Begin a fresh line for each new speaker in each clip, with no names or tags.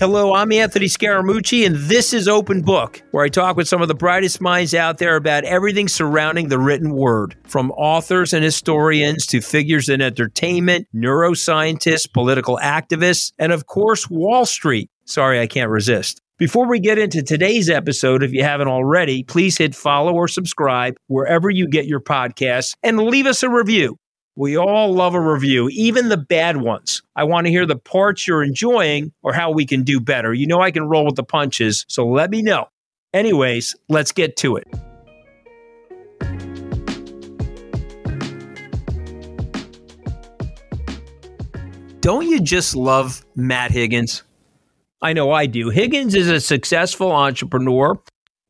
Hello, I'm Anthony Scaramucci, and this is Open Book, where I talk with some of the brightest minds out there about everything surrounding the written word, from authors and historians to figures in entertainment, neuroscientists, political activists, and of course, Wall Street. Sorry, I can't resist. Before we get into today's episode, if you haven't already, please hit follow or subscribe wherever you get your podcasts and leave us a review. We all love a review, even the bad ones. I want to hear the parts you're enjoying or how we can do better. You know, I can roll with the punches, so let me know. Anyways, let's get to it. Don't you just love Matt Higgins? I know I do. Higgins is a successful entrepreneur.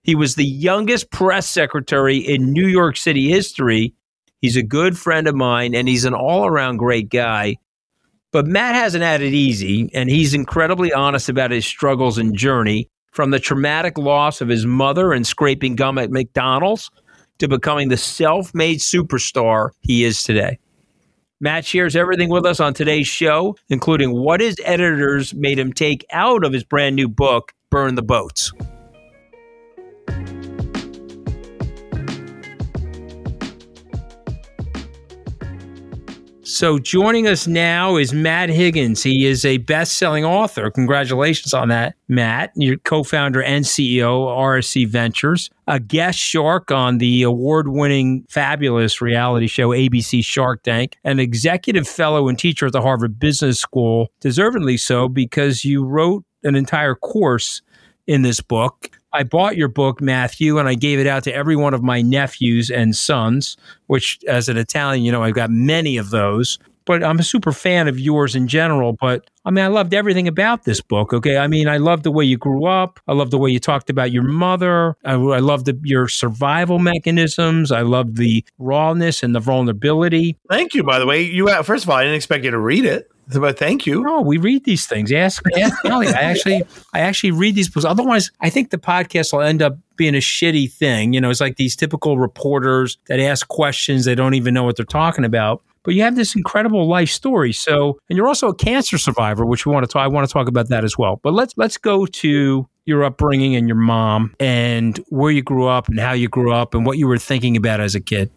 He was the youngest press secretary in New York City history He's a good friend of mine and he's an all around great guy. But Matt hasn't had it easy, and he's incredibly honest about his struggles and journey from the traumatic loss of his mother and scraping gum at McDonald's to becoming the self made superstar he is today. Matt shares everything with us on today's show, including what his editors made him take out of his brand new book, Burn the Boats. So joining us now is Matt Higgins. He is a best-selling author. Congratulations on that, Matt. You're co-founder and CEO of RSE Ventures, a guest shark on the award-winning fabulous reality show ABC Shark Tank, an executive fellow and teacher at the Harvard Business School, deservedly so because you wrote an entire course in this book I bought your book, Matthew, and I gave it out to every one of my nephews and sons, which, as an Italian, you know, I've got many of those. But I'm a super fan of yours in general. But I mean, I loved everything about this book. Okay. I mean, I love the way you grew up. I love the way you talked about your mother. I, I love your survival mechanisms. I love the rawness and the vulnerability.
Thank you, by the way. You uh, First of all, I didn't expect you to read it. But thank you.
No, we read these things. Ask, ask Kelly. I actually, I actually read these books. Otherwise, I think the podcast will end up being a shitty thing. You know, it's like these typical reporters that ask questions they don't even know what they're talking about. But you have this incredible life story. So, and you're also a cancer survivor, which we want to talk. I want to talk about that as well. But let's let's go to your upbringing and your mom and where you grew up and how you grew up and what you were thinking about as a kid.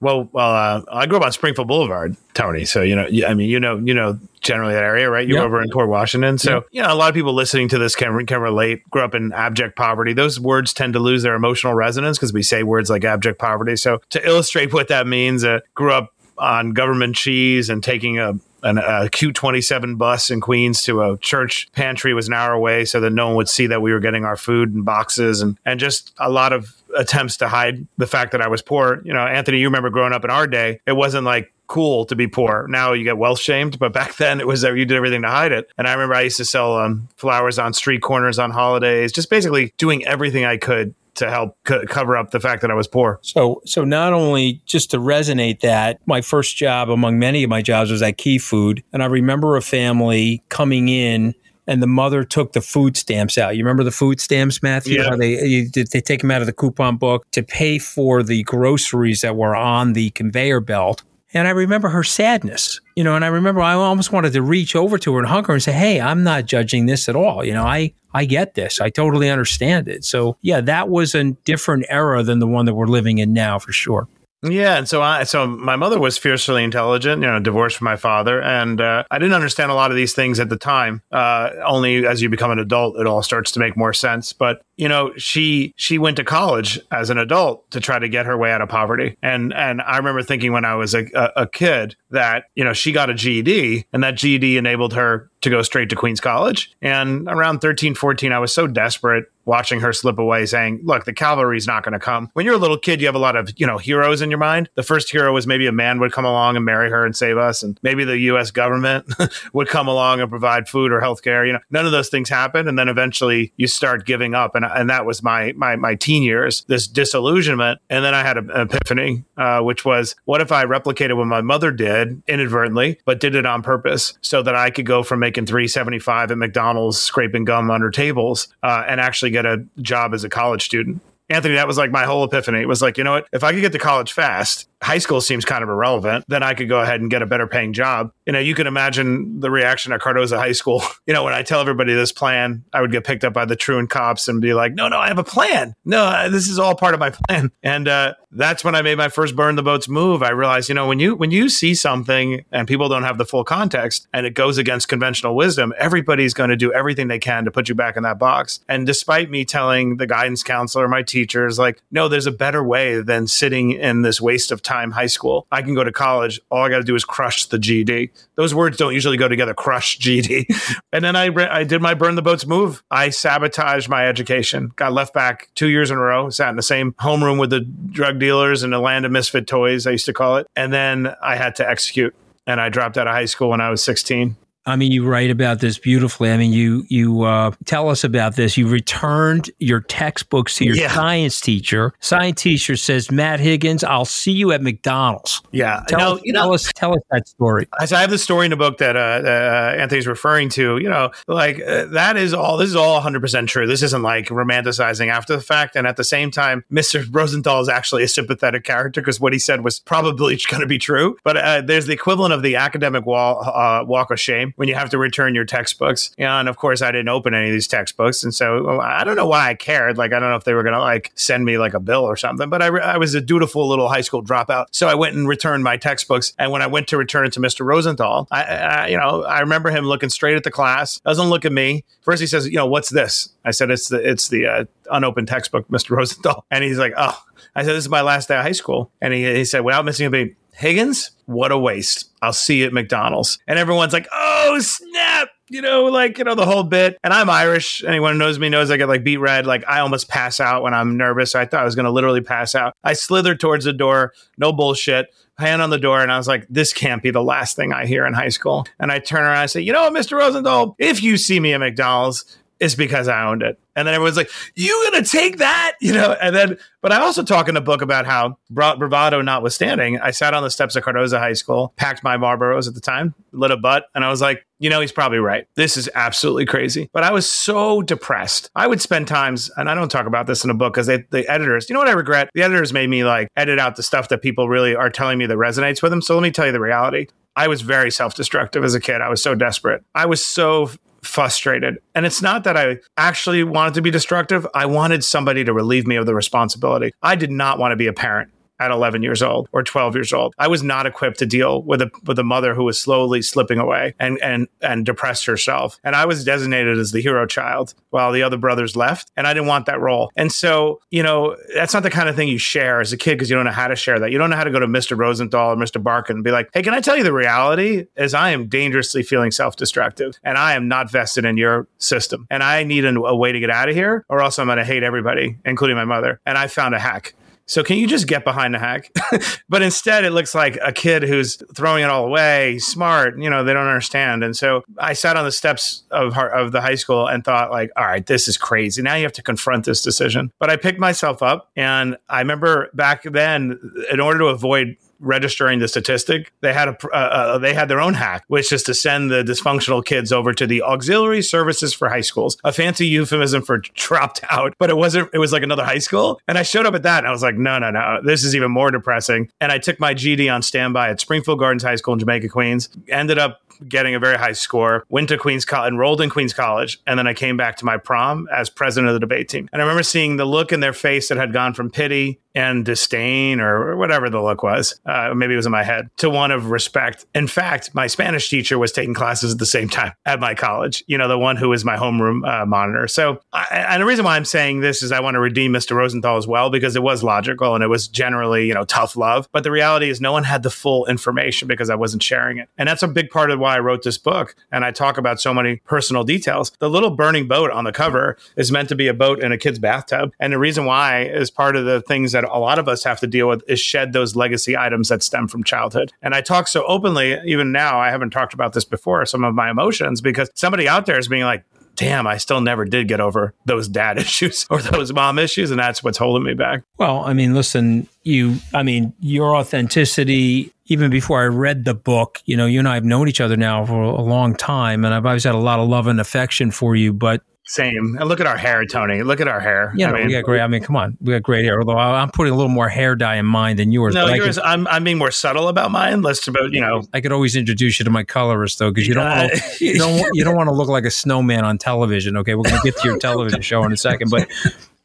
Well, uh, I grew up on Springfield Boulevard, Tony. So you know, I mean, you know, you know, generally that area, right? You're yep. over in Port Washington, so yep. you know, a lot of people listening to this can can relate. Grew up in abject poverty. Those words tend to lose their emotional resonance because we say words like abject poverty. So to illustrate what that means, uh, grew up on government cheese and taking a an, a Q27 bus in Queens to a church pantry was an hour away so that no one would see that we were getting our food in boxes and, and just a lot of attempts to hide the fact that I was poor. You know, Anthony, you remember growing up in our day, it wasn't like cool to be poor. Now you get wealth shamed, but back then it was that you did everything to hide it. And I remember I used to sell um, flowers on street corners on holidays, just basically doing everything I could to help cover up the fact that I was poor.
So, so not only just to resonate that, my first job among many of my jobs was at Key Food, and I remember a family coming in and the mother took the food stamps out. You remember the food stamps, Matthew?
Yeah.
they you, they take them out of the coupon book to pay for the groceries that were on the conveyor belt. And I remember her sadness, you know, and I remember I almost wanted to reach over to her and hug her and say, Hey, I'm not judging this at all. You know, I, I get this. I totally understand it. So, yeah, that was a different era than the one that we're living in now for sure.
Yeah, and so I so my mother was fiercely intelligent, you know, divorced from my father, and uh, I didn't understand a lot of these things at the time. Uh, only as you become an adult, it all starts to make more sense. But you know, she she went to college as an adult to try to get her way out of poverty, and and I remember thinking when I was a, a, a kid that you know she got a GED, and that GED enabled her to go straight to Queens College. And around 13, 14, I was so desperate watching her slip away saying, look, the cavalry's not going to come. When you're a little kid, you have a lot of, you know, heroes in your mind. The first hero was maybe a man would come along and marry her and save us. And maybe the U.S. government would come along and provide food or health care. You know, none of those things happen. And then eventually you start giving up. And, and that was my, my, my teen years, this disillusionment. And then I had an epiphany, uh, which was what if I replicated what my mother did inadvertently, but did it on purpose so that I could go from making 375 at McDonald's, scraping gum under tables, uh, and actually get a job as a college student. Anthony, that was like my whole epiphany. It was like, you know what? If I could get to college fast, high school seems kind of irrelevant. Then I could go ahead and get a better paying job. You know, you can imagine the reaction at Cardozo High School. You know, when I tell everybody this plan, I would get picked up by the truant cops and be like, no, no, I have a plan. No, this is all part of my plan. And uh, that's when I made my first burn the boats move. I realized, you know, when you when you see something and people don't have the full context and it goes against conventional wisdom, everybody's going to do everything they can to put you back in that box. And despite me telling the guidance counselor, my teachers, like, no, there's a better way than sitting in this waste of time high school. I can go to college. All I got to do is crush the GED. Those words don't usually go together. Crush GED. and then I I did my burn the boats move. I sabotaged my education. Got left back two years in a row. Sat in the same homeroom with the drug dealers in the land of misfit toys. I used to call it. And then I had to execute. And I dropped out of high school when I was 16.
I mean, you write about this beautifully. I mean, you you uh, tell us about this. You returned your textbooks to your yeah. science teacher. Science teacher says, "Matt Higgins, I'll see you at McDonald's."
Yeah,
tell, no, us, you know, tell us tell us that story.
So I have the story in the book that uh, uh, Anthony's referring to. You know, like uh, that is all. This is all 100 percent true. This isn't like romanticizing after the fact. And at the same time, Mr. Rosenthal is actually a sympathetic character because what he said was probably going to be true. But uh, there's the equivalent of the academic wall uh, walk of shame when you have to return your textbooks. And of course, I didn't open any of these textbooks. And so I don't know why I cared. Like, I don't know if they were going to like send me like a bill or something, but I, re- I was a dutiful little high school dropout. So I went and returned my textbooks. And when I went to return it to Mr. Rosenthal, I, I you know, I remember him looking straight at the class, doesn't look at me. First, he says, you know, what's this? I said, it's the, it's the uh, unopened textbook, Mr. Rosenthal. And he's like, oh, I said, this is my last day of high school. And he, he said, without missing a beat, Higgins, what a waste. I'll see you at McDonald's. And everyone's like, oh, snap. You know, like, you know, the whole bit. And I'm Irish. Anyone who knows me knows I get like beet red. Like, I almost pass out when I'm nervous. I thought I was going to literally pass out. I slithered towards the door. No bullshit hand on the door and I was like, this can't be the last thing I hear in high school. And I turn around and I say, you know what, Mr. Rosenthal, if you see me at McDonald's, it's because I owned it. And then everyone's like, "You gonna take that?" You know. And then, but I also talk in the book about how bravado notwithstanding, I sat on the steps of Cardozo High School, packed my Marlboros at the time, lit a butt, and I was like, "You know, he's probably right. This is absolutely crazy." But I was so depressed. I would spend times, and I don't talk about this in a book because the editors, you know what I regret? The editors made me like edit out the stuff that people really are telling me that resonates with them. So let me tell you the reality. I was very self destructive as a kid. I was so desperate. I was so frustrated. And it's not that I actually wanted to be destructive. I wanted somebody to relieve me of the responsibility. I did not want to be a parent at 11 years old or 12 years old. I was not equipped to deal with a with a mother who was slowly slipping away and and and depressed herself. And I was designated as the hero child while the other brothers left, and I didn't want that role. And so, you know, that's not the kind of thing you share as a kid because you don't know how to share that. You don't know how to go to Mr. Rosenthal or Mr. Barkin and be like, "Hey, can I tell you the reality? Is I am dangerously feeling self-destructive, and I am not vested in your system, and I need a, a way to get out of here, or else I'm going to hate everybody, including my mother." And I found a hack. So can you just get behind the hack? but instead, it looks like a kid who's throwing it all away, smart. You know, they don't understand. And so I sat on the steps of of the high school and thought, like, all right, this is crazy. Now you have to confront this decision. But I picked myself up, and I remember back then, in order to avoid registering the statistic, they had a uh, uh, they had their own hack, which is to send the dysfunctional kids over to the auxiliary services for high schools, a fancy euphemism for dropped out, but it wasn't. It was like another high school, and I showed up at that, and I was like, no, no, no, this is even more depressing. And I took my GED on standby at Springfield Gardens High School in Jamaica, Queens. Ended up getting a very high score, went to Queens College, enrolled in Queens College, and then I came back to my prom as president of the debate team. And I remember seeing the look in their face that had gone from pity and disdain or whatever the look was, uh, maybe it was in my head, to one of respect. In fact, my Spanish teacher was taking classes at the same time at my college, you know, the one who was my homeroom uh, monitor. So, I, and the reason why I'm saying this is I want to redeem Mr. Rosenthal as well, because it was logical and it was generally, you know, tough love. But the reality is no one had the full information because I wasn't sharing it. And that's a big part of why I wrote this book. And I talk about so many personal details. The little burning boat on the cover is meant to be a boat in a kid's bathtub. And the reason why is part of the things that a lot of us have to deal with is shed those legacy items that stem from childhood. And I talk so openly, even now, I haven't talked about this before, some of my emotions, because somebody out there is being like, damn, I still never did get over those dad issues or those mom issues. And that's what's holding me back.
Well, I mean, listen, you, I mean, your authenticity, even before I read the book, you know, you and I have known each other now for a long time, and I've always had a lot of love and affection for you. But
Same. And look at our hair, Tony. Look at our hair.
Yeah, I mean, we got great. I mean, come on, we got great hair. Although I'm putting a little more hair dye in mine than yours.
No, yours. Could, I'm I'm being more subtle about mine. Less about you know.
I could always introduce you to my colorist though, because you don't wanna, you don't you don't want to look like a snowman on television. Okay, we're gonna get to your television show in a second, but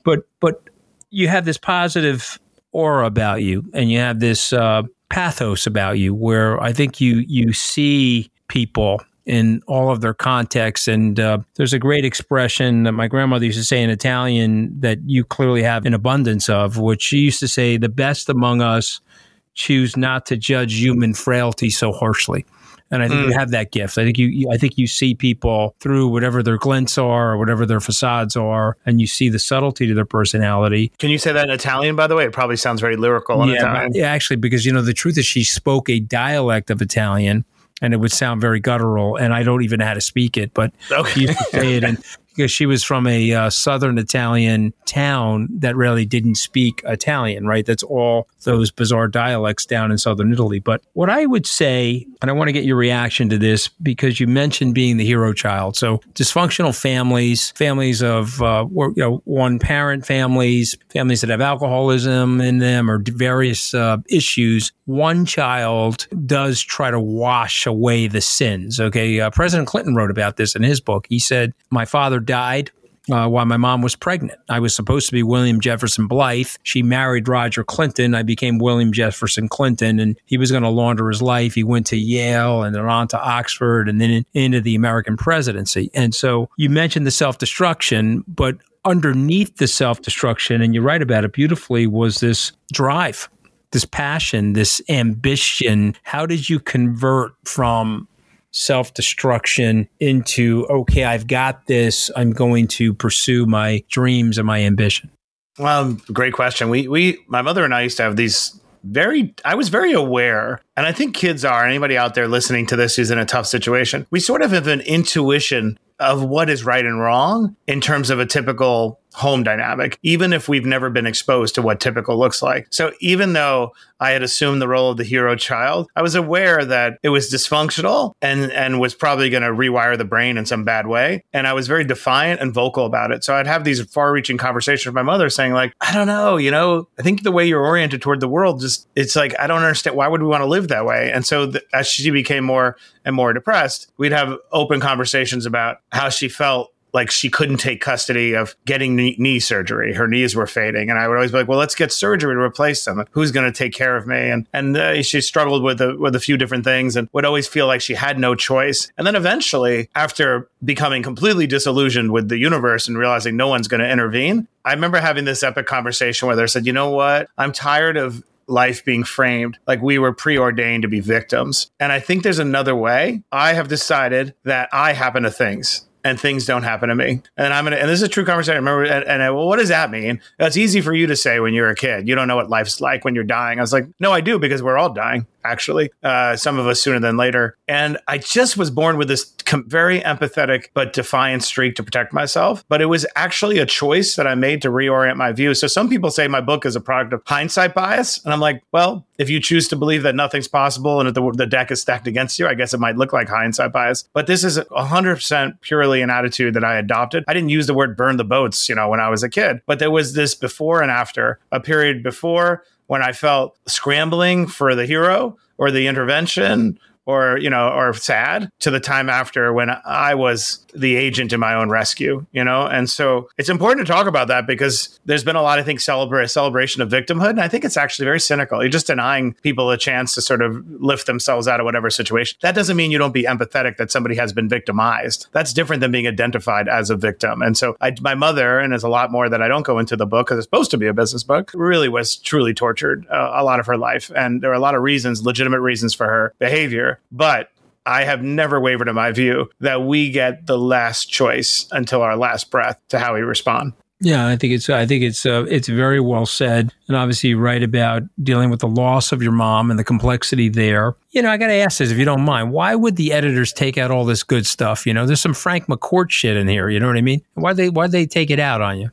but but you have this positive aura about you, and you have this uh, pathos about you, where I think you you see people in all of their contexts. And uh, there's a great expression that my grandmother used to say in Italian that you clearly have an abundance of, which she used to say, the best among us choose not to judge human frailty so harshly. And I think mm. you have that gift. I think you, you, I think you see people through whatever their glints are or whatever their facades are, and you see the subtlety to their personality.
Can you say that in Italian, by the way? It probably sounds very lyrical
yeah,
Italian.
Yeah, actually, because you know the truth is she spoke a dialect of Italian and it would sound very guttural, and I don't even know how to speak it, but okay. she used to say it, and because she was from a uh, southern Italian town that really didn't speak Italian, right? That's all those bizarre dialects down in southern Italy. But what I would say, and I want to get your reaction to this because you mentioned being the hero child. So dysfunctional families, families of uh, you know one parent families, families that have alcoholism in them or various uh, issues. One child does try to wash away the sins. Okay, uh, President Clinton wrote about this in his book. He said, "My father." Died uh, while my mom was pregnant. I was supposed to be William Jefferson Blythe. She married Roger Clinton. I became William Jefferson Clinton, and he was going to launder his life. He went to Yale and then on to Oxford and then in, into the American presidency. And so you mentioned the self destruction, but underneath the self destruction, and you write about it beautifully, was this drive. This passion, this ambition. How did you convert from self destruction into, okay, I've got this. I'm going to pursue my dreams and my ambition?
Well, great question. We, we, my mother and I used to have these very, I was very aware, and I think kids are, anybody out there listening to this who's in a tough situation, we sort of have an intuition of what is right and wrong in terms of a typical home dynamic, even if we've never been exposed to what typical looks like. So even though I had assumed the role of the hero child, I was aware that it was dysfunctional and, and was probably going to rewire the brain in some bad way. And I was very defiant and vocal about it. So I'd have these far reaching conversations with my mother saying, like, I don't know, you know, I think the way you're oriented toward the world just, it's like, I don't understand. Why would we want to live that way? And so as she became more and more depressed, we'd have open conversations about how she felt like she couldn't take custody of getting knee, knee, surgery. Her knees were fading, and I would always be like, "Well, let's get surgery to replace them. Who's going to take care of me?" And and uh, she struggled with a, with a few different things, and would always feel like she had no choice. And then eventually, after becoming completely disillusioned with the universe and realizing no one's going to intervene, I remember having this epic conversation where they said, "You know what? I'm tired of." life being framed like we were preordained to be victims. And I think there's another way. I have decided that I happen to things and things don't happen to me. And I'm gonna, and this is a true conversation. I remember, and, and I, well, what does that mean? It's easy for you to say when you're a kid. You don't know what life's like when you're dying. I was like, no, I do because we're all dying actually, uh, some of us sooner than later. And I just was born with this com- very empathetic but defiant streak to protect myself. But it was actually a choice that I made to reorient my view. So some people say my book is a product of hindsight bias. And I'm like, well, if you choose to believe that nothing's possible and the, the deck is stacked against you, I guess it might look like hindsight bias. But this is 100% purely an attitude that I adopted. I didn't use the word burn the boats, you know, when I was a kid, but there was this before and after, a period before when I felt scrambling for the hero or the intervention or you know or sad to the time after when i was the agent in my own rescue you know? And so it's important to talk about that because there's been a lot i think celebrate celebration of victimhood. And i think it's actually very cynical. You're just denying people a chance to sort of lift themselves out of whatever situation. That doesn't mean you don't be empathetic that somebody has been victimized. That's different than being identified as a victim. And so I, my mother and there's a lot more that i don't go into the book because it's supposed to be a business book really was truly tortured uh, a lot of her life. And there are a lot of reasons legitimate reasons for her behavior but I have never wavered in my view that we get the last choice until our last breath to how we respond.
Yeah, I think it's I think it's uh, it's very well said, and obviously write about dealing with the loss of your mom and the complexity there. You know, I got to ask this if you don't mind. Why would the editors take out all this good stuff? You know, there's some Frank McCourt shit in here. You know what I mean? Why they why they take it out on you?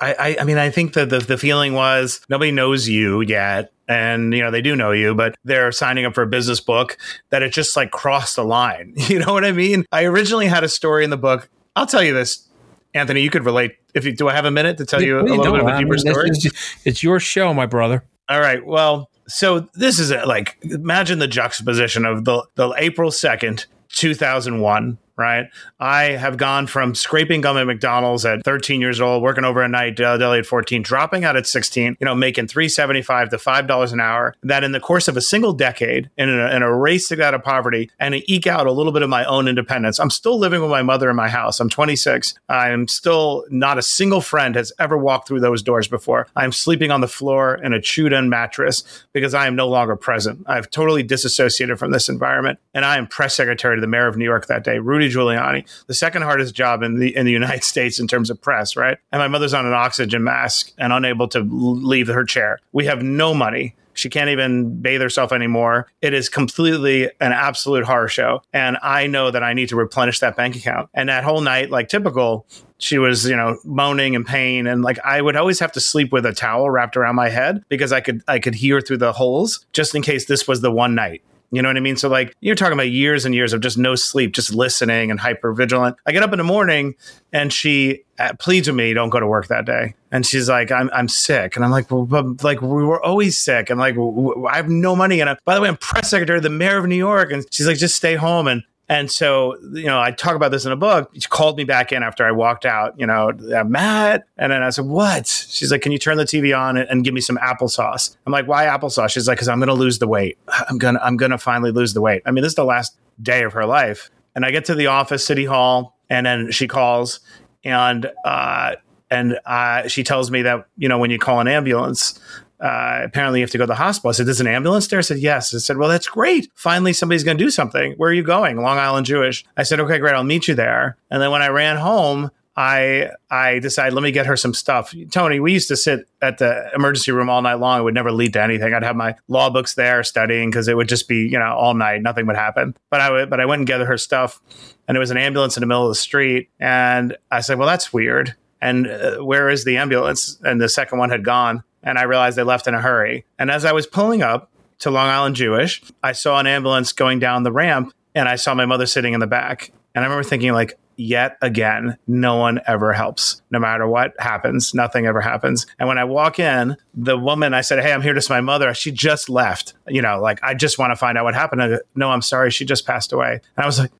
I, I, I mean, I think that the, the feeling was nobody knows you yet. And, you know, they do know you, but they're signing up for a business book that it just like crossed the line. You know what I mean? I originally had a story in the book. I'll tell you this Anthony, you could relate. If you do, I have a minute to tell you a little bit of a deeper
mean,
story.
just- it's your show, my brother.
All right. Well, so this is it like imagine the juxtaposition of the the April second, two thousand one. Right. I have gone from scraping gum at McDonald's at 13 years old, working over a night uh, deli at 14, dropping out at 16, you know, making 375 to $5 an hour. That in the course of a single decade in a, in a race to get out of poverty and to eke out a little bit of my own independence. I'm still living with my mother in my house. I'm 26. I'm still not a single friend has ever walked through those doors before. I'm sleeping on the floor in a chewed in mattress because I am no longer present. I've totally disassociated from this environment. And I am press secretary to the mayor of New York that day, Rudy Giuliani, the second hardest job in the in the United States in terms of press, right? And my mother's on an oxygen mask and unable to leave her chair. We have no money. She can't even bathe herself anymore. It is completely an absolute horror show. And I know that I need to replenish that bank account. And that whole night, like typical, she was, you know, moaning in pain. And like I would always have to sleep with a towel wrapped around my head because I could I could hear through the holes just in case this was the one night. You know what I mean? So like you're talking about years and years of just no sleep, just listening and hyper vigilant. I get up in the morning and she uh, pleads with me, don't go to work that day. And she's like, I'm, I'm sick. And I'm like, well, but like we were always sick. And like, w- w- I have no money. And I, by the way, I'm press secretary of the mayor of New York. And she's like, just stay home. And and so, you know, I talk about this in a book. She called me back in after I walked out, you know, Matt. And then I said, What? She's like, Can you turn the TV on and, and give me some applesauce? I'm like, Why applesauce? She's like, Because I'm going to lose the weight. I'm going to, I'm going to finally lose the weight. I mean, this is the last day of her life. And I get to the office, City Hall, and then she calls and, uh, and uh, she tells me that, you know, when you call an ambulance, uh, apparently you have to go to the hospital. I said, There's an ambulance there? I said, Yes. I said, Well, that's great. Finally, somebody's going to do something. Where are you going? Long Island Jewish. I said, Okay, great. I'll meet you there. And then when I ran home, I I decided let me get her some stuff. Tony, we used to sit at the emergency room all night long. It would never lead to anything. I'd have my law books there studying because it would just be you know all night. Nothing would happen. But I would but I went and gathered her stuff, and there was an ambulance in the middle of the street. And I said, well, that's weird. And uh, where is the ambulance? And the second one had gone. And I realized they left in a hurry. And as I was pulling up to Long Island Jewish, I saw an ambulance going down the ramp, and I saw my mother sitting in the back. And I remember thinking, like, yet again, no one ever helps. No matter what happens, nothing ever happens. And when I walk in, the woman, I said, Hey, I'm here to see my mother. She just left. You know, like, I just want to find out what happened. I no, I'm sorry. She just passed away. And I was like,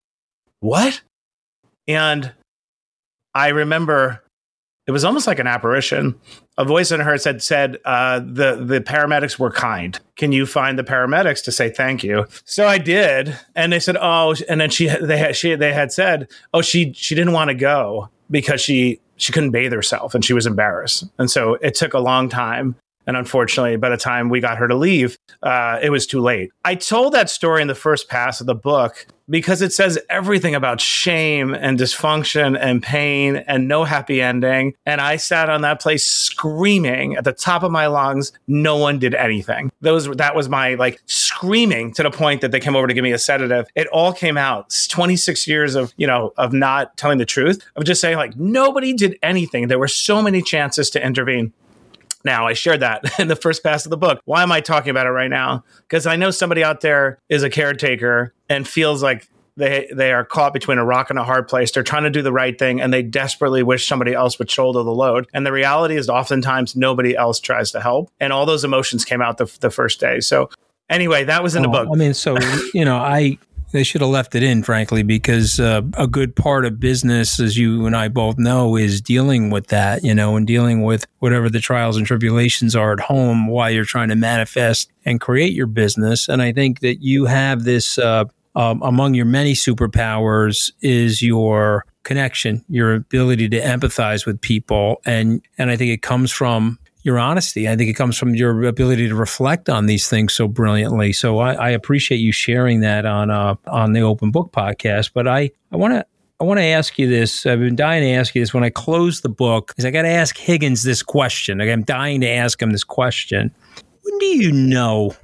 What? And I remember it was almost like an apparition. A voice in her said, said uh, the, the paramedics were kind. Can you find the paramedics to say thank you? So I did. And they said, oh, and then she, they had, she, they had said, oh, she, she didn't want to go because she, she couldn't bathe herself and she was embarrassed. And so it took a long time. And unfortunately, by the time we got her to leave, uh, it was too late. I told that story in the first pass of the book because it says everything about shame and dysfunction and pain and no happy ending. And I sat on that place screaming at the top of my lungs. No one did anything. Those that was my like screaming to the point that they came over to give me a sedative. It all came out. It's 26 years of you know of not telling the truth of just saying like nobody did anything. There were so many chances to intervene. Now, I shared that in the first pass of the book. Why am I talking about it right now? Because I know somebody out there is a caretaker and feels like they they are caught between a rock and a hard place. They're trying to do the right thing and they desperately wish somebody else would shoulder the load. And the reality is oftentimes nobody else tries to help. And all those emotions came out the, the first day. So anyway, that was in the
Oh,
book.
I mean, so you know, I they should have left it in, frankly, because uh, a good part of business, as you and I both know, is dealing with that. You know, and dealing with whatever the trials and tribulations are at home while you're trying to manifest and create your business. And I think that you have this uh, um, among your many superpowers is your connection, your ability to empathize with people, and and I think it comes from your honesty. I think it comes from your ability to reflect on these things so brilliantly. So I, I appreciate you sharing that on uh, on the Open Book podcast. But I I want to. I want to ask you this. I've been dying to ask you this. When I close the book, is I got to ask Higgins this question. Like, I'm dying to ask him this question. When do you know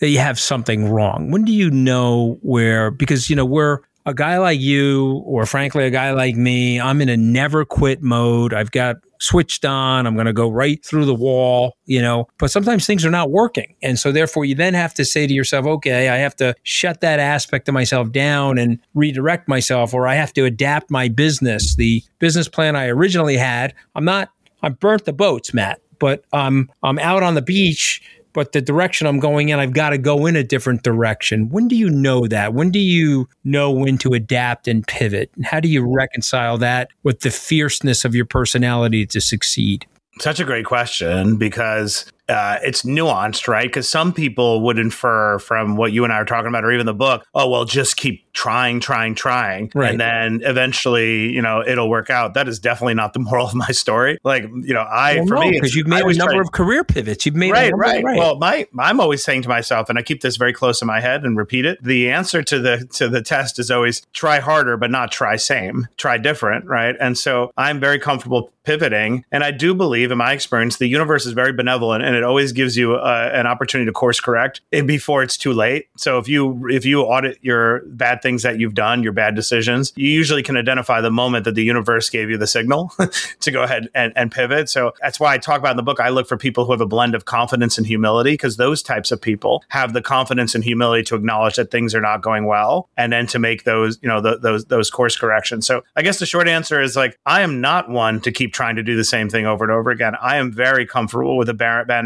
that you have something wrong? When do you know where? Because you know we're a guy like you, or frankly, a guy like me. I'm in a never quit mode. I've got switched on. I'm going to go right through the wall, you know, but sometimes things are not working. And so therefore you then have to say to yourself, okay, I have to shut that aspect of myself down and redirect myself, or I have to adapt my business. The business plan I originally had, I'm not, I burnt the boats, Matt, but I'm, I'm out on the beach but the direction I'm going in, I've got to go in a different direction. When do you know that? When do you know when to adapt and pivot? And How do you reconcile that with the fierceness of your personality to succeed?
Such a great question because uh, it's nuanced, right? Because some people would infer from what you and I are talking about, or even the book, oh, well, just keep trying, trying, trying. Right. And then eventually, you know, it'll work out. That is definitely not the moral of my story. Like, you know, I, well, for no,
me, because you've made a number of career pivots. You've made
right, right, right. Well, my, I'm always saying to myself, and I keep this very close in my head and repeat it. The answer to the, to the test is always try harder, but not try same, try different. Right. And so I'm very comfortable pivoting. And I do believe in my experience, the universe is very benevolent and it always gives you uh, an opportunity to course correct before it's too late. So if you if you audit your bad things that you've done, your bad decisions, you usually can identify the moment that the universe gave you the signal to go ahead and, and pivot. So that's why I talk about in the book. I look for people who have a blend of confidence and humility because those types of people have the confidence and humility to acknowledge that things are not going well and then to make those you know the, those those course corrections. So I guess the short answer is like I am not one to keep trying to do the same thing over and over again. I am very comfortable with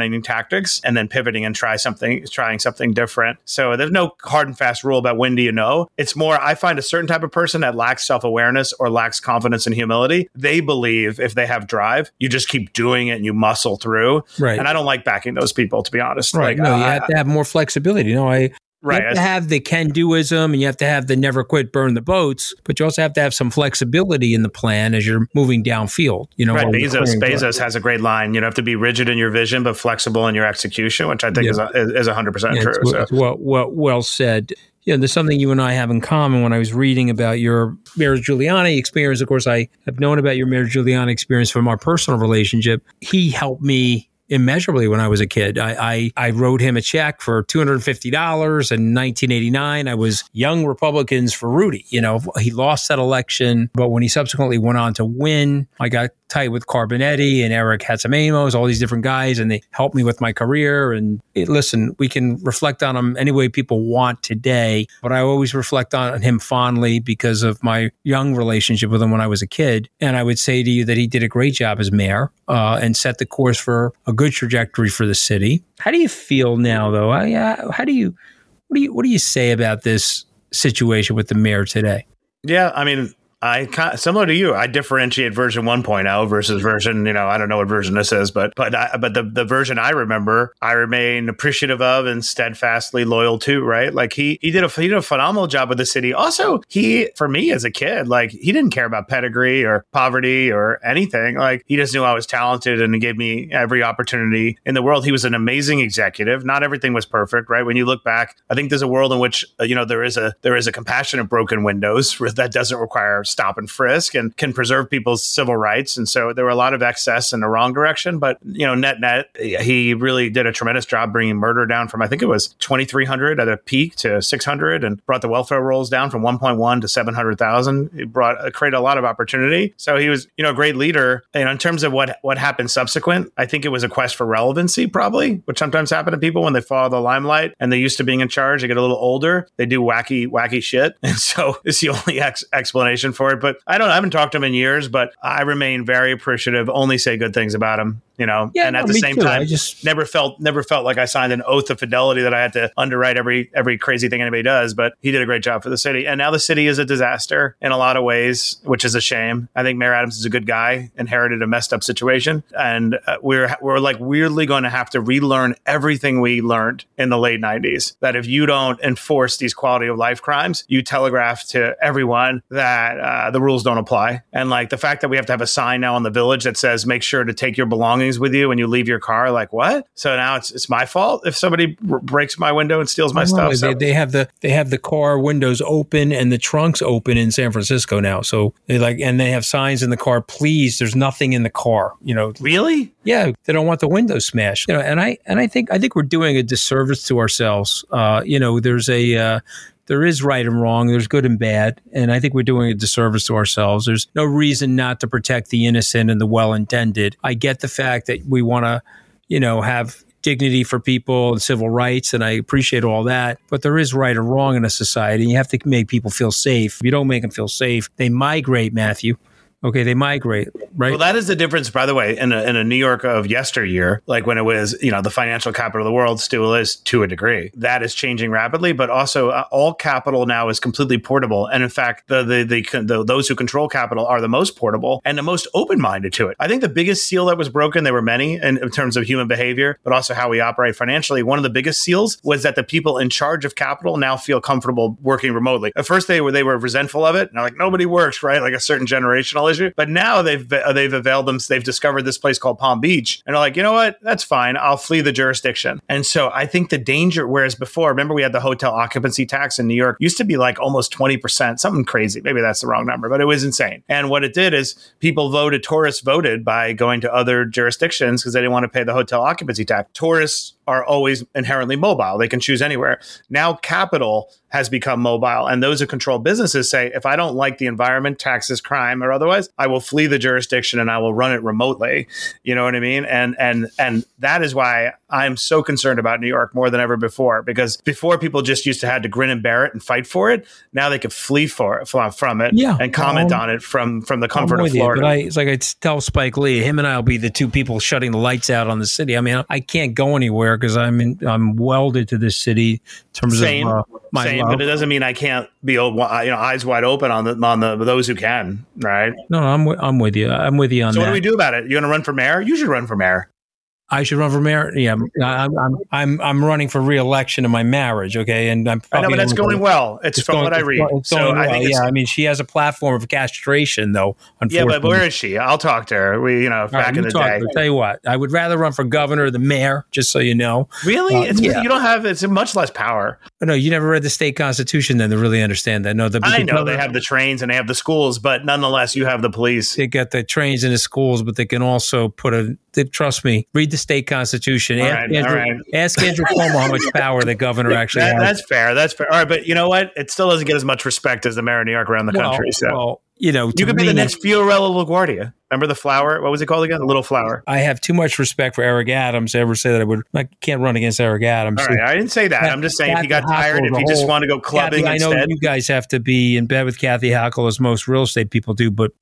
abandoning tactics and then pivoting and try something, trying something different. So there's no hard and fast rule about when do you know. It's more, I find a certain type of person that lacks self awareness or lacks confidence and humility. They believe if they have drive, you just keep doing it and you muscle through. Right. And I don't like backing those people, to be honest.
Right.
Like,
no, uh, you have to have more flexibility. You know, I, Right. You have to have the can doism and you have to have the never quit, burn the boats, but you also have to have some flexibility in the plan as you're moving downfield. You know,
right. Bezos, Bezos has a great line. You don't have to be rigid in your vision, but flexible in your execution, which I think yeah. is, is 100% yeah, true.
Well,
so.
well, well, well said. Yeah, there's something you and I have in common when I was reading about your Mayor Giuliani experience. Of course, I have known about your Mayor Giuliani experience from our personal relationship. He helped me immeasurably when I was a kid. I, I, I wrote him a check for $250 in 1989. I was young Republicans for Rudy. You know, he lost that election, but when he subsequently went on to win, I got tight with Carbonetti and Eric Hatzimemos, all these different guys, and they helped me with my career. And it, listen, we can reflect on him any way people want today, but I always reflect on him fondly because of my young relationship with him when I was a kid. And I would say to you that he did a great job as mayor uh, and set the course for a good trajectory for the city. How do you feel now, though? Uh, how do you what do you what do you say about this situation with the mayor today?
Yeah, I mean, I similar to you. I differentiate version 1.0 versus version, you know, I don't know what version this is, but but I, but the the version I remember, I remain appreciative of and steadfastly loyal to. Right, like he he did a he did a phenomenal job with the city. Also, he for me as a kid, like he didn't care about pedigree or poverty or anything. Like he just knew I was talented and he gave me every opportunity in the world. He was an amazing executive. Not everything was perfect, right? When you look back, I think there's a world in which uh, you know there is a there is a compassion of broken windows that doesn't require stop and frisk and can preserve people's civil rights. And so there were a lot of excess in the wrong direction. But, you know, net net, he really did a tremendous job bringing murder down from, I think it was 2,300 at a peak to 600 and brought the welfare rolls down from 1.1 to 700,000. It brought, uh, created a lot of opportunity. So he was, you know, a great leader. And in terms of what, what happened subsequent, I think it was a quest for relevancy, probably, which sometimes happen to people when they follow the limelight and they're used to being in charge. They get a little older, they do wacky, wacky shit. And so it's the only ex- explanation for it. But I don't. I haven't talked to him in years, but I remain very appreciative. Only say good things about him you know? Yeah, and at no, the same too. time I just never felt never felt like i signed an oath of fidelity that i had to underwrite every every crazy thing anybody does but he did a great job for the city. And now the city is a disaster in a lot of ways which is a shame. I think mayor adams is a good guy inherited a messed up situation and uh, we're we're like weirdly going to have to relearn everything we learned in the late 90s that if you don't enforce these quality of life crimes you telegraph to everyone that uh, the rules don't apply. And like the fact that we have to have a sign now in the village that says make sure to take your belongings belongings with you when you leave your car. Like what? So now it's it's my fault if somebody r- breaks my window and steals my stuff.
They, so. they have the they have the car windows open and the trunks open in San Francisco now. So they like and they have signs in the car. Please, there's nothing in the car. You know,
really?
Yeah, they don't want the windows smashed. You know, and I and I think I think we're doing a disservice to ourselves. Uh, you know, there's a uh, there is right and wrong, there's good and bad, and I think we're doing a disservice to ourselves. There's no reason not to protect the innocent and the well intended. I get the fact that we want to, you know, have dignity for people and civil rights, and I appreciate all that. But there is right or wrong in a society, and you have to make people feel safe. If you don't make them feel safe, they migrate, Matthew. Okay, they migrate, right?
Well, that is the difference, by the way, in a, in a New York of yesteryear, like when it was, you know, the financial capital of the world still is to a degree. That is changing rapidly, but also uh, all capital now is completely portable. And in fact, the, the, the, the those who control capital are the most portable and the most open minded to it. I think the biggest seal that was broken, there were many in, in terms of human behavior, but also how we operate financially. One of the biggest seals was that the people in charge of capital now feel comfortable working remotely. At first, they were they were resentful of it, and like nobody works, right? Like a certain generational issue. But now they've uh, they've availed them. They've discovered this place called Palm Beach, and they're like, you know what? That's fine. I'll flee the jurisdiction. And so I think the danger. Whereas before, remember we had the hotel occupancy tax in New York used to be like almost twenty percent, something crazy. Maybe that's the wrong number, but it was insane. And what it did is people voted. Tourists voted by going to other jurisdictions because they didn't want to pay the hotel occupancy tax. Tourists are always inherently mobile. They can choose anywhere. Now capital has become mobile and those who control businesses say if I don't like the environment, taxes, crime or otherwise, I will flee the jurisdiction and I will run it remotely. You know what I mean? And and and that is why I'm so concerned about New York more than ever before because before people just used to had to grin and bear it and fight for it. Now they could flee for it from it
yeah,
and comment um, on it from from the comfort of Florida.
You, but I, it's like I tell Spike Lee, him and I will be the two people shutting the lights out on the city. I mean, I can't go anywhere because I'm in, I'm welded to this city in terms
Same.
of uh,
my Same, love. but it doesn't mean I can't be you know eyes wide open on the on the those who can, right?
No, I'm I'm with you. I'm with you on
so
that.
what do we do about it? You going to run for mayor? You should run for mayor.
I should run for mayor. Yeah, I'm I'm I'm, I'm running for reelection in my marriage. Okay, and I'm.
I know, but that's going well. It's, it's from going, what I read. It's so
well. I think yeah, I mean, she has a platform of castration, though.
Yeah, but where is she? I'll talk to her. We, you know, back right, in the day.
I'll tell you what, I would rather run for governor than the mayor. Just so you know.
Really, uh, it's yeah. you don't have it's much less power.
No, you never read the state constitution, then to really understand that. No, the
I know they have the trains and they have the schools, but nonetheless, you have the police.
They get the trains and the schools, but they can also put a. Trust me, read the state constitution question. Ask, right, Andrew, right. ask Andrew Cuomo how much power the governor actually that,
has. That's fair. That's fair. All right, but you know what? It still doesn't get as much respect as the mayor of New York around the
well,
country. So,
well, you know,
you could be the next Fiorello LaGuardia. Remember the flower? What was it called again? The little flower.
I have too much respect for Eric Adams to ever say that I would. I can't run against Eric Adams.
All right, I didn't say that. I'm just saying Kathy if you got tired, if you just want to go clubbing Kathy,
instead. I know you guys have to be in bed with Kathy Hochul as most real estate people do, but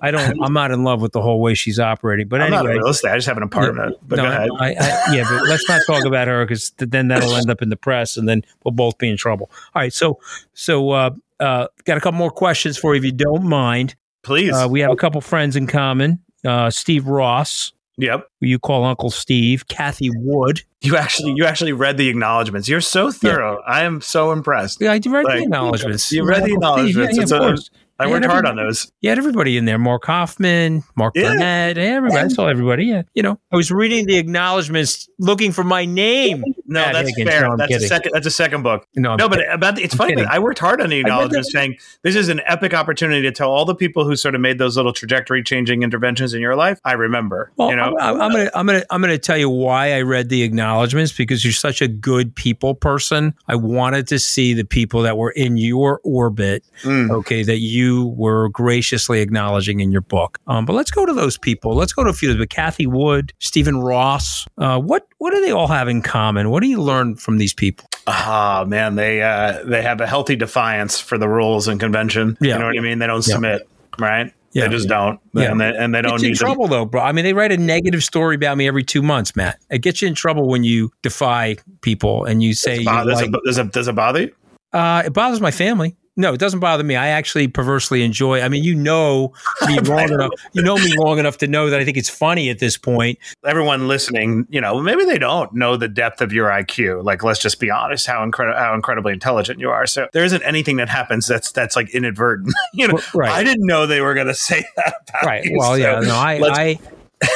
I don't. I'm not in love with the whole way she's operating. But
I'm
anyway,
not real estate. I just have an apartment. but no, go ahead.
I, I, yeah, but let's not talk about her because then that'll end up in the press, and then we'll both be in trouble. All right, so so uh, uh, got a couple more questions for you if you don't mind.
Please.
Uh, we have a couple friends in common. Uh, Steve Ross.
Yep.
You call Uncle Steve. Cathie Wood.
You actually you actually read the acknowledgments. You're so thorough. Yeah. I am so impressed.
Yeah, I read like, the acknowledgments.
You read the acknowledgments. Yeah, yeah, I worked hard on those.
You had everybody in there. Mark Hoffman, Mark yeah. Burnett, everybody. I saw everybody. Yeah. You know, I was reading the acknowledgments looking for my name.
No, Matt that's Higgins. fair. No, that's kidding. a second. That's a second book. No, I'm no, but about the, it's I'm funny. I worked hard on the acknowledgments, saying this is an epic opportunity to tell all the people who sort of made those little trajectory changing interventions in your life. I remember.
Well,
you know,
I'm, I'm gonna, I'm gonna, I'm gonna tell you why I read the acknowledgments because you're such a good people person. I wanted to see the people that were in your orbit. Mm. Okay, that you were graciously acknowledging in your book. Um, but let's go to those people. Let's go to a few. But Cathie Wood, Stephen Ross. Uh, what what do they all have in common? What do you learn from these people?
Ah, oh, man, they uh, they have a healthy defiance for the rules and convention. Yeah. You know what I mean? They don't yeah. submit, right? Yeah. They just don't. Yeah. And they, and they don't
it's
need
in trouble though, bro. I mean, they write a negative story about me every two months, Matt. It gets you in trouble when you defy people and you say,
does it,
like,
does, it, does it bother you?
Uh, it bothers my family. No, it doesn't bother me. I actually perversely enjoy. I mean, you know me long enough. You know me long enough to know that I think it's funny at this point.
Everyone listening, you know, maybe they don't know the depth of your IQ. Like, let's just be honest, how incredible, how incredibly intelligent you are. So there isn't anything that happens that's that's like inadvertent. you know, right. I didn't know they were going to say that.
right.
You,
well, so yeah. No, I, I,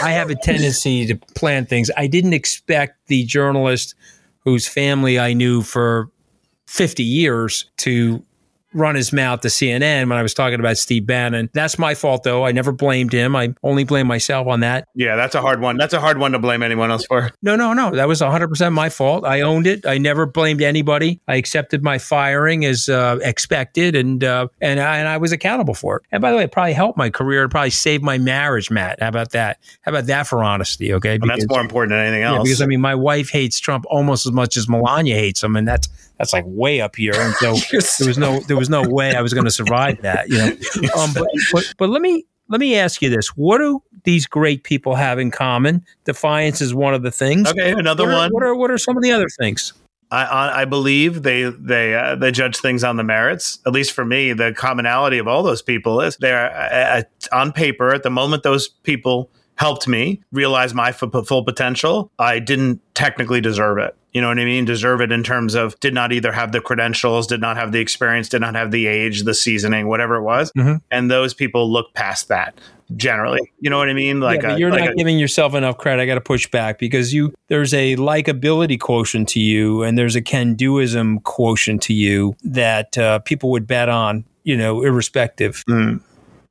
I have a tendency to plan things. I didn't expect the journalist whose family I knew for 50 years to run his mouth to CNN when I was talking about Steve Bannon. That's my fault, though. I never blamed him. I only blame myself on that.
Yeah, that's a hard one. That's a hard one to blame anyone else for.
No, no, no. That was 100% my fault. I owned it. I never blamed anybody. I accepted my firing as uh, expected, and uh, and I, and I was accountable for it. And by the way, it probably helped my career. It probably saved my marriage, Matt. How about that? How about that for honesty? Okay,
because, that's more important than anything else.
Yeah, because I mean, my wife hates Trump almost as much as Melania hates him, and that's that's like way up here. And so there was no there was no way I was going to survive that. You know, um, but, but but let me let me ask you this: What do these great people have in common? Defiance is one of the things.
Okay, another
what are,
one.
What are what are some of the other things?
I, I believe they they uh, they judge things on the merits. At least for me, the commonality of all those people is they're uh, uh on paper at the moment those people helped me realize my f- full potential. I didn't technically deserve it. You know what I mean? Deserve it in terms of did not either have the credentials, did not have the experience, did not have the age, the seasoning, whatever it was. Mm-hmm. And those people look past that generally. You know what I mean?
Like yeah, a, you're like not a, giving yourself enough credit. I got to push back because you there's a likability quotient to you, and there's a can doism quotient to you that uh, people would bet on. You know, irrespective.
Mm.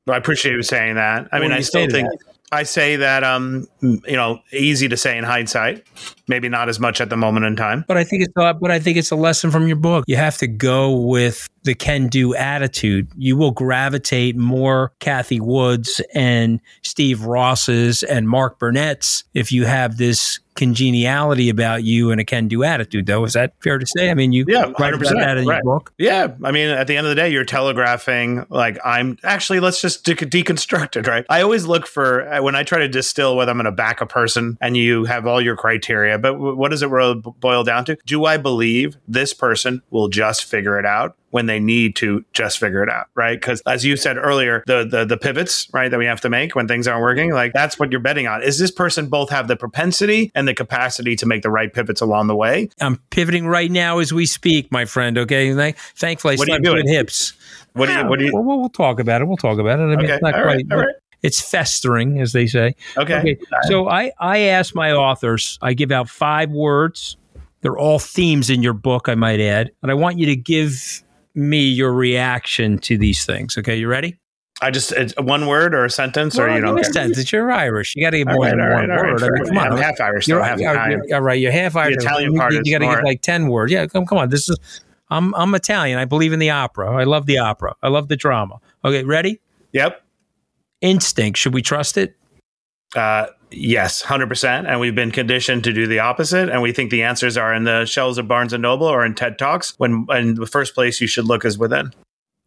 I appreciate you saying that. I mean, I still think. That? I say that um you know easy to say in hindsight, maybe not as much at the moment in time.
But I think it's but I think it's a lesson from your book. You have to go with the can do attitude. You will gravitate more Cathie Wood's and Steve Ross's and Mark Burnett's if you have this congeniality about you and a can do attitude, though. Is that fair to say? I mean, you
yeah,
write about that in right. your book.
Yeah. I mean, at the end of the day, you're telegraphing, like, I'm actually, let's just de- deconstruct it, right? I always look for, uh, when I try to distill whether I'm going to back a person and you have all your criteria, but what does it really boil down to? Do I believe this person will just figure it out? When they need to just figure it out, right? Because as you said earlier, the, the the pivots, right, that we have to make when things aren't working, like that's what you're betting on. Is this person both have the propensity and the capacity to make the right pivots along the way?
I'm pivoting right now as we speak, my friend. Okay, thankfully, I what are you doing? hips.
What do you? What do you?
Ah, well, we'll talk about it. We'll talk about it. I mean, okay. it's not all quite. Right. All right. It's festering, as they say.
Okay. okay.
So I I ask my authors. I give out five words. They're all themes in your book, I might add, and I want you to give me your reaction to these things. Okay, you ready?
I just it's one word or a sentence, well, or you don't.
A sentence. You're Irish. You got to get more right, than one right, word. Right, I mean, come on,
I'm half Irish. You're, half
you're, all right, you're half Irish.
The Italian part.
You,
you
got to get like ten words. Yeah, come, come on. This is. I'm I'm Italian. I believe in the opera. I love the opera. I love the drama. Okay, ready?
Yep.
Instinct. Should we trust it?
Uh, yes, hundred percent. And we've been conditioned to do the opposite. And we think the answers are in the shelves of Barnes and Noble or in TED Talks. When in the first place you should look is within.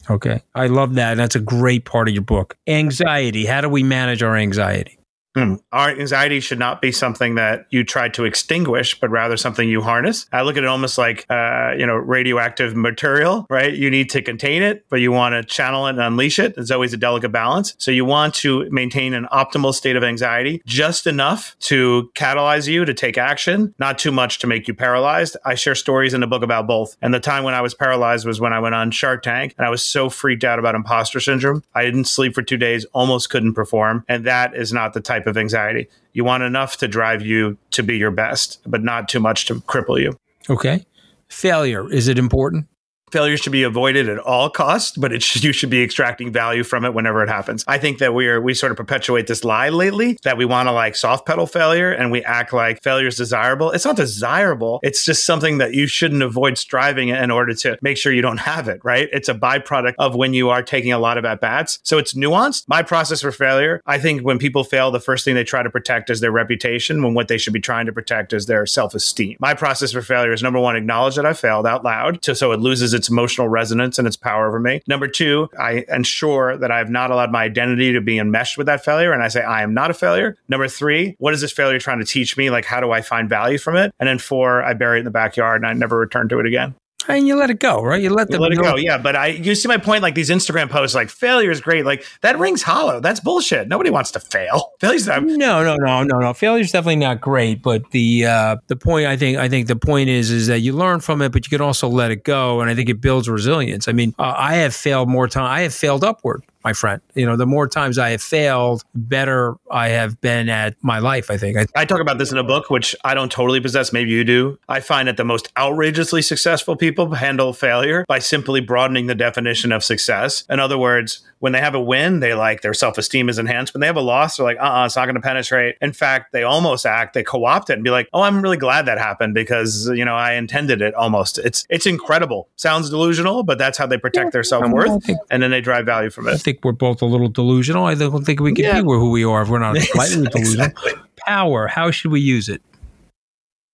Okay, I love that. That's a great part of your book. Anxiety. How do we manage our anxiety?
Hmm. Our anxiety should not be something that you try to extinguish, but rather something you harness. I look at it almost like, uh, you know, radioactive material, right? You need to contain it, but you want to channel it and unleash it. It's always a delicate balance. So you want to maintain an optimal state of anxiety, just enough to catalyze you to take action, not too much to make you paralyzed. I share stories in the book about both. And the time when I was paralyzed was when I went on Shark Tank and I was so freaked out about imposter syndrome. I didn't sleep for two days, almost couldn't perform. And that is not the type type of anxiety. You want enough to drive you to be your best, but not too much to cripple you.
Okay. Failure, is it important?
Failure should be avoided at all costs, but it should, you should be extracting value from it whenever it happens. I think that we are we sort of perpetuate this lie lately that we want to like soft pedal failure and we act like failure is desirable. It's not desirable. It's just something that you shouldn't avoid striving in order to make sure you don't have it, right? It's a byproduct of when you are taking a lot of at bats. So it's nuanced. My process for failure, I think when people fail, the first thing they try to protect is their reputation when what they should be trying to protect is their self esteem. My process for failure is number one, acknowledge that I failed out loud so it loses its its emotional resonance and its power over me. Number two, I ensure that I have not allowed my identity to be enmeshed with that failure. And I say, I am not a failure. Number three, what is this failure trying to teach me? Like, how do I find value from it? And then four, I bury it in the backyard and I never return to it again
and you let it go, right? You let them
you let it go. Yeah, but I you see my point. Like these Instagram posts, like failure is great. Like that rings hollow. That's bullshit. Nobody wants to fail. Failure's
not. No, no, no, no, no. Failure's definitely not great. But the uh, the point I think I think the point is is that you learn from it, but you can also let it go, and I think it builds resilience. I mean, uh, I have failed more time. I have failed upward my friend. You know, the more times I have failed, better I have been at my life, I think. I,
I talk about this in a book, which I don't totally possess. Maybe you do. I find that the most outrageously successful people handle failure by simply broadening the definition of success. In other words, when they have a win, they like their self esteem is enhanced. When they have a loss, they're like, uh uh-uh, it's not going to penetrate. In fact, they almost act, they co opt it and be like, oh, I'm really glad that happened because, you know, I intended it almost. It's it's incredible. Sounds delusional, but that's how they protect their self worth. And then they drive value from it.
Think we're both a little delusional. I don't think we can yeah. be who we are if we're not slightly delusional. Exactly. Power, how should we use it?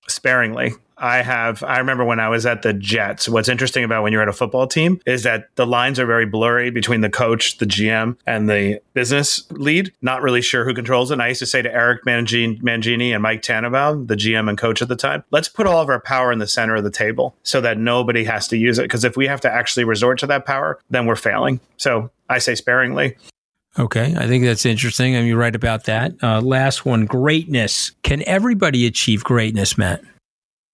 Sparingly. I have, I remember when I was at the Jets. What's interesting about when you're at a football team is that the lines are very blurry between the coach, the GM, and the business lead. Not really sure who controls it. And I used to say to Eric Mangini and Mike Tannenbaum, the GM and coach at the time, let's put all of our power in the center of the table so that nobody has to use it. Because if we have to actually resort to that power, then we're failing. So I say sparingly.
Okay, I think that's interesting. I mean, you're right about that. Uh, last one greatness. Can everybody achieve greatness, Matt?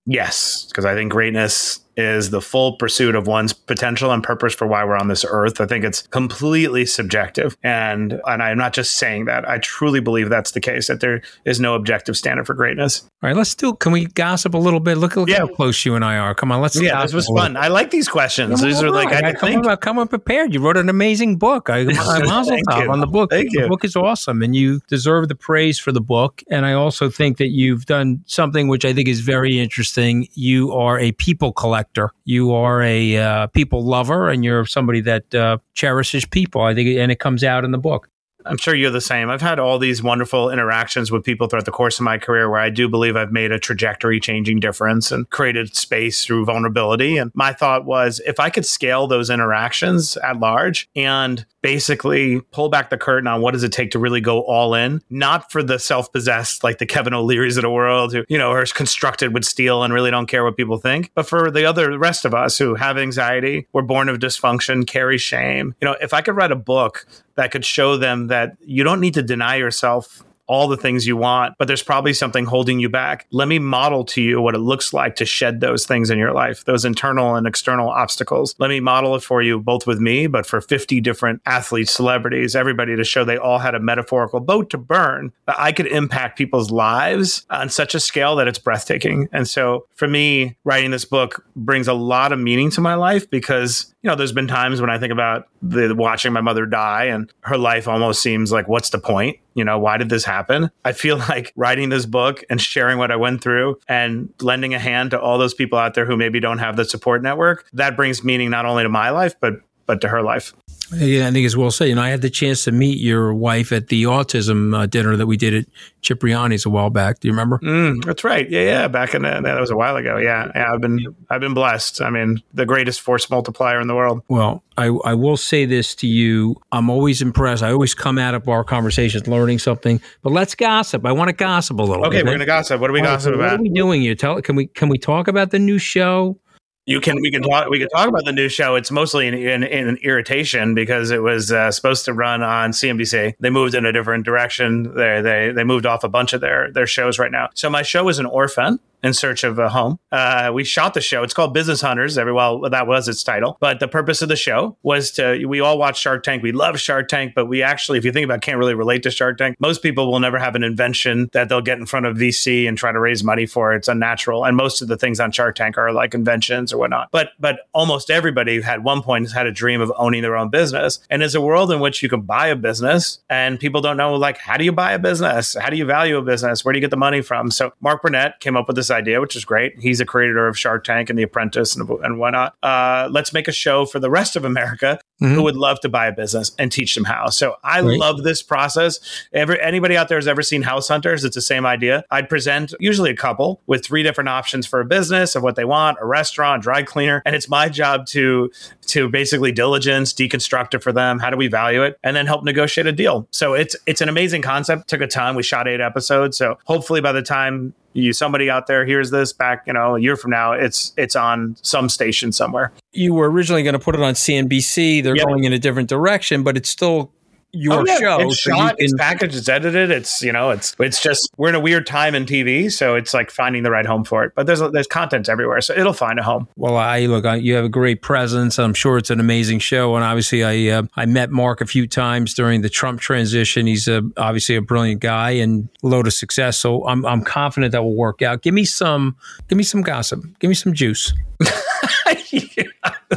Yes, because I think greatness is the full pursuit of one's potential and purpose for why we're on this earth. I think it's completely subjective. And and I'm not just saying that. I truly believe that's the case, that there is no objective standard for greatness.
All right, let's do can we gossip a little bit? Look, look yeah. how close you and I are. Come on, let's
Yeah, this was fun. I like these questions. these are like I, I
come, think. come unprepared. You wrote an amazing book. I, I'm on the book.
Thank
the
you.
book is awesome and you deserve the praise for the book. And I also think that you've done something which I think is very interesting. You are a people collector. You are a uh, people lover and you're somebody that uh, cherishes people. I think, and it comes out in the book.
I'm sure you're the same. I've had all these wonderful interactions with people throughout the course of my career where I do believe I've made a trajectory changing difference and created space through vulnerability. And my thought was if I could scale those interactions at large and basically pull back the curtain on what does it take to really go all in, not for the self possessed, like the Kevin O'Leary's of the world who, you know, are constructed with steel and really don't care what people think, but for the other, the rest of us who have anxiety, we're born of dysfunction, carry shame. You know, if I could write a book that could show them that you don't need to deny yourself all the things you want, but there's probably something holding you back. Let me model to you what it looks like to shed those things in your life, those internal and external obstacles. Let me model it for you, both with me, but for 50 different athletes, celebrities, everybody to show they all had a metaphorical boat to burn, that I could impact people's lives on such a scale that it's breathtaking. And so for me, writing this book brings a lot of meaning to my life because you know, there's been times when I think about the watching my mother die and her life almost seems like, what's the point? You know, why did this happen? I feel like writing this book and sharing what I went through and lending a hand to all those people out there who maybe don't have the support network, that brings meaning not only to my life, but but to her life.
Yeah, I think as well said. You know, I had the chance to meet your wife at the autism uh, dinner that we did at Cipriani's a while back. Do you remember?
Mm, that's right. Yeah, yeah. Back in the, that was a while ago. Yeah, yeah. I've been I've been blessed. I mean, the greatest force multiplier in the world.
Well, I I will say this to you. I'm always impressed. I always come out of our conversations learning something. But let's gossip. I want to gossip a little.
Okay, we're gonna gossip. What are we All gossip right,
about?
What
are we doing here? Tell. Can we can we talk about the new show?
You can we can talk we can talk about the new show. It's mostly an, an irritation because it was uh, supposed to run on CNBC. They moved in a different direction. They they they moved off a bunch of their their shows right now. So my show is an orphan in search of a home. Uh, we shot the show. It's called Business Hunters. Every well, that was its title. But the purpose of the show was to. We all watch Shark Tank. We love Shark Tank, but we actually, if you think about, it, can't really relate to Shark Tank. Most people will never have an invention that they'll get in front of VC and try to raise money for. It's unnatural, and most of the things on Shark Tank are like inventions or whatnot. But but almost everybody had one point had a dream of owning their own business, and it's a world in which you can buy a business, and people don't know like how do you buy a business? How do you value a business? Where do you get the money from? So Mark Burnett came up with this idea, which is great. He's a creator of Shark Tank and The Apprentice and, and whatnot. Uh, let's make a show for the rest of America mm-hmm. who would love to buy a business and teach them how. So I right. love this process. Ever anybody out there has ever seen House Hunters? It's the same idea. I'd present usually a couple with three different options for a business of what they want, a restaurant, dry cleaner, and it's my job to to basically diligence, deconstruct it for them. How do we value it, and then help negotiate a deal. So it's it's an amazing concept. Took a ton. We shot eight episodes. So hopefully by the time you somebody out there hears this back, you know, a year from now, it's it's on some station somewhere.
You were originally going to put it on CNBC. They're yep. going in a different direction, but it's still your
Oh, yeah,
show.
It's
so
shot, it's packaged, it's edited. It's you know, it's it's just we're in a weird time in TV, so it's like finding the right home for it. But there's there's content everywhere, so it'll find a home.
Well, I look. I, you have a great presence. I'm sure it's an amazing show. And obviously, I uh, I met Mark a few times during the Trump transition. He's a, obviously a brilliant guy and load of success. So I'm I'm confident that will work out. Give me some give me some gossip. Give me some juice.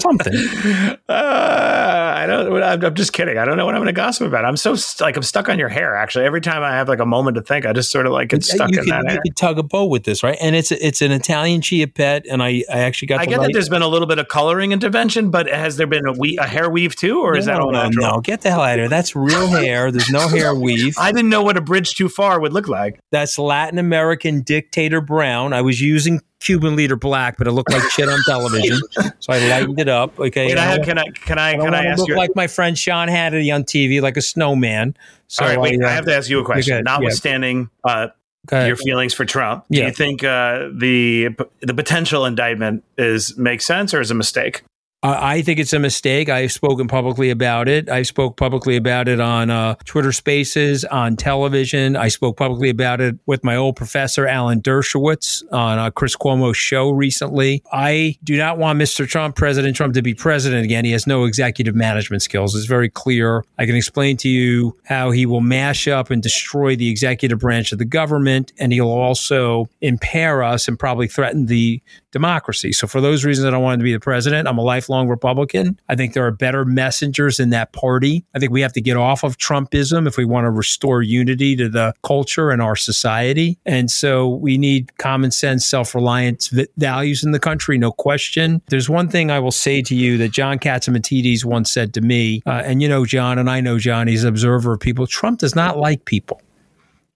Something.
Uh, I don't. I'm, I'm just kidding. I don't know what I'm going to gossip about. I'm so st- like I'm stuck on your hair. Actually, every time I have like a moment to think, I just sort of like get stuck
you
in
could,
that
you
hair.
could tug a bow with this, right? And it's it's an Italian chia pet, and I, I actually got.
I get that there's been a little bit of coloring intervention, but has there been a, we- a hair weave too, or is that
no,
all
no,
natural?
no, get the hell out of here. That's real hair. There's no hair weave.
I didn't know what a bridge too far would look like.
That's Latin American dictator brown. I was using Cuban leader black, but it looked like shit on television, so I lightened it up. Okay,
Wait, I
I
can I can I
I
can I ask
look
you?
like my friend Sean Hannity on TV, like a snowman. So
all right, wait.
uh,
I have to ask you a question.
good,
Notwithstanding uh, your feelings for Trump, do you think uh, the the potential indictment is makes sense or is a mistake?
I think it's a mistake. I've spoken publicly about it. I spoke publicly about it on uh, Twitter Spaces, on television. I spoke publicly about it with my old professor, Alan Dershowitz, on uh, Chris Cuomo's show recently. I do not want Mr. Trump, President Trump, to be president again. He has no executive management skills. It's very clear. I can explain to you how he will mash up and destroy the executive branch of the government, and he'll also impair us and probably threaten the democracy. So for those reasons, I don't want him to be the president. I'm a lifelong Republican. I think there are better messengers in that party. I think we have to get off of Trumpism if we want to restore unity to the culture and our society. And so we need common sense, self-reliance v- values in the country, no question. There's one thing I will say to you that John Catsimatidis once said to me, uh, and you know John, and I know John, he's an observer of people. Trump does not like people.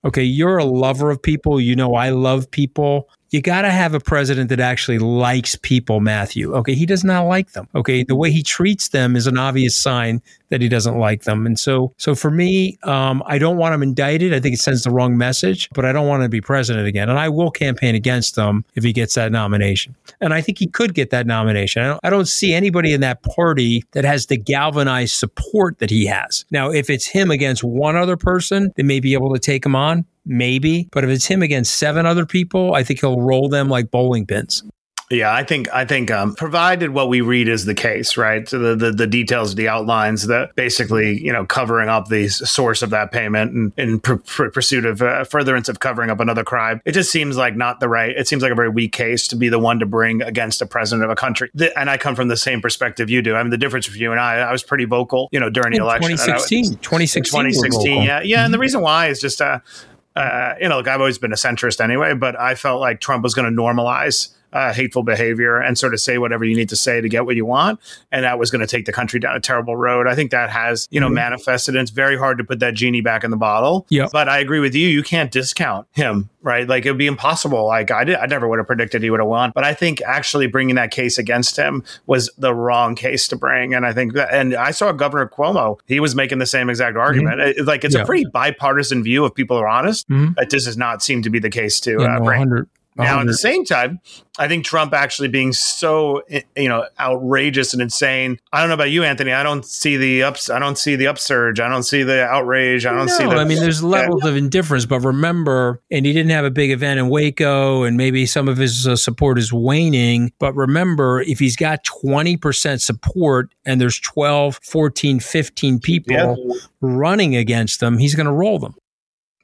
Okay, you're a lover of people. You know, I love people. You got to have a president that actually likes people, Matthew. Okay, he does not like them. Okay, the way he treats them is an obvious sign that he doesn't like them. And so, so for me, um, I don't want him indicted. I think it sends the wrong message, but I don't want to be president again. And I will campaign against him if he gets that nomination. And I think he could get that nomination. I don't, I don't see anybody in that party that has the galvanized support that he has. Now, if it's him against one other person, they may be able to take him on maybe. But if it's him against seven other people, I think he'll roll them like bowling pins.
Yeah, I think I think um, provided what we read is the case, right? So the, the the details, the outlines, that basically you know covering up the source of that payment and in pr- pr- pursuit of uh, furtherance of covering up another crime. It just seems like not the right. It seems like a very weak case to be the one to bring against a president of a country. The, and I come from the same perspective you do. I mean, the difference between you and I, I was pretty vocal, you know, during the election. And I was-
2016, 2016, we're
2016
vocal.
yeah yeah and the reason why is just uh uh, you know, look, I've always been a centrist anyway, but I felt like Trump was going to normalize uh, hateful behavior and sort of say whatever you need to say to get what you want. And that was going to take the country down a terrible road. I think that has, you know,
Mhm.
manifested. And it's very hard to put that genie back in the bottle.
Yeah.
But I agree with you. You can't discount him, right? Like it would be impossible. Like I did, I never would have predicted he would have won. But I think actually bringing that case against him was the wrong case to bring. And I think that, and I saw Governor Cuomo, he was making the same exact argument. It- like it's
Yeah.
a pretty bipartisan view if people are honest.
Mhm.
That this does not seem to be the case to
Yeah,
uh,
no,
bring.
100,
Now, at the same time, I think Trump actually being so you know outrageous and insane. I don't know about you, Anthony. I don't see the ups. I don't see the upsurge. I don't see the outrage. I don't see
No,
the.
I mean, there's levels of indifference, but remember, and he didn't have a big event in Waco, and maybe some of his uh, support is waning. But remember, if he's got 20% support and there's 12, 14, 15 people
Yeah.
running against them, he's going to roll them.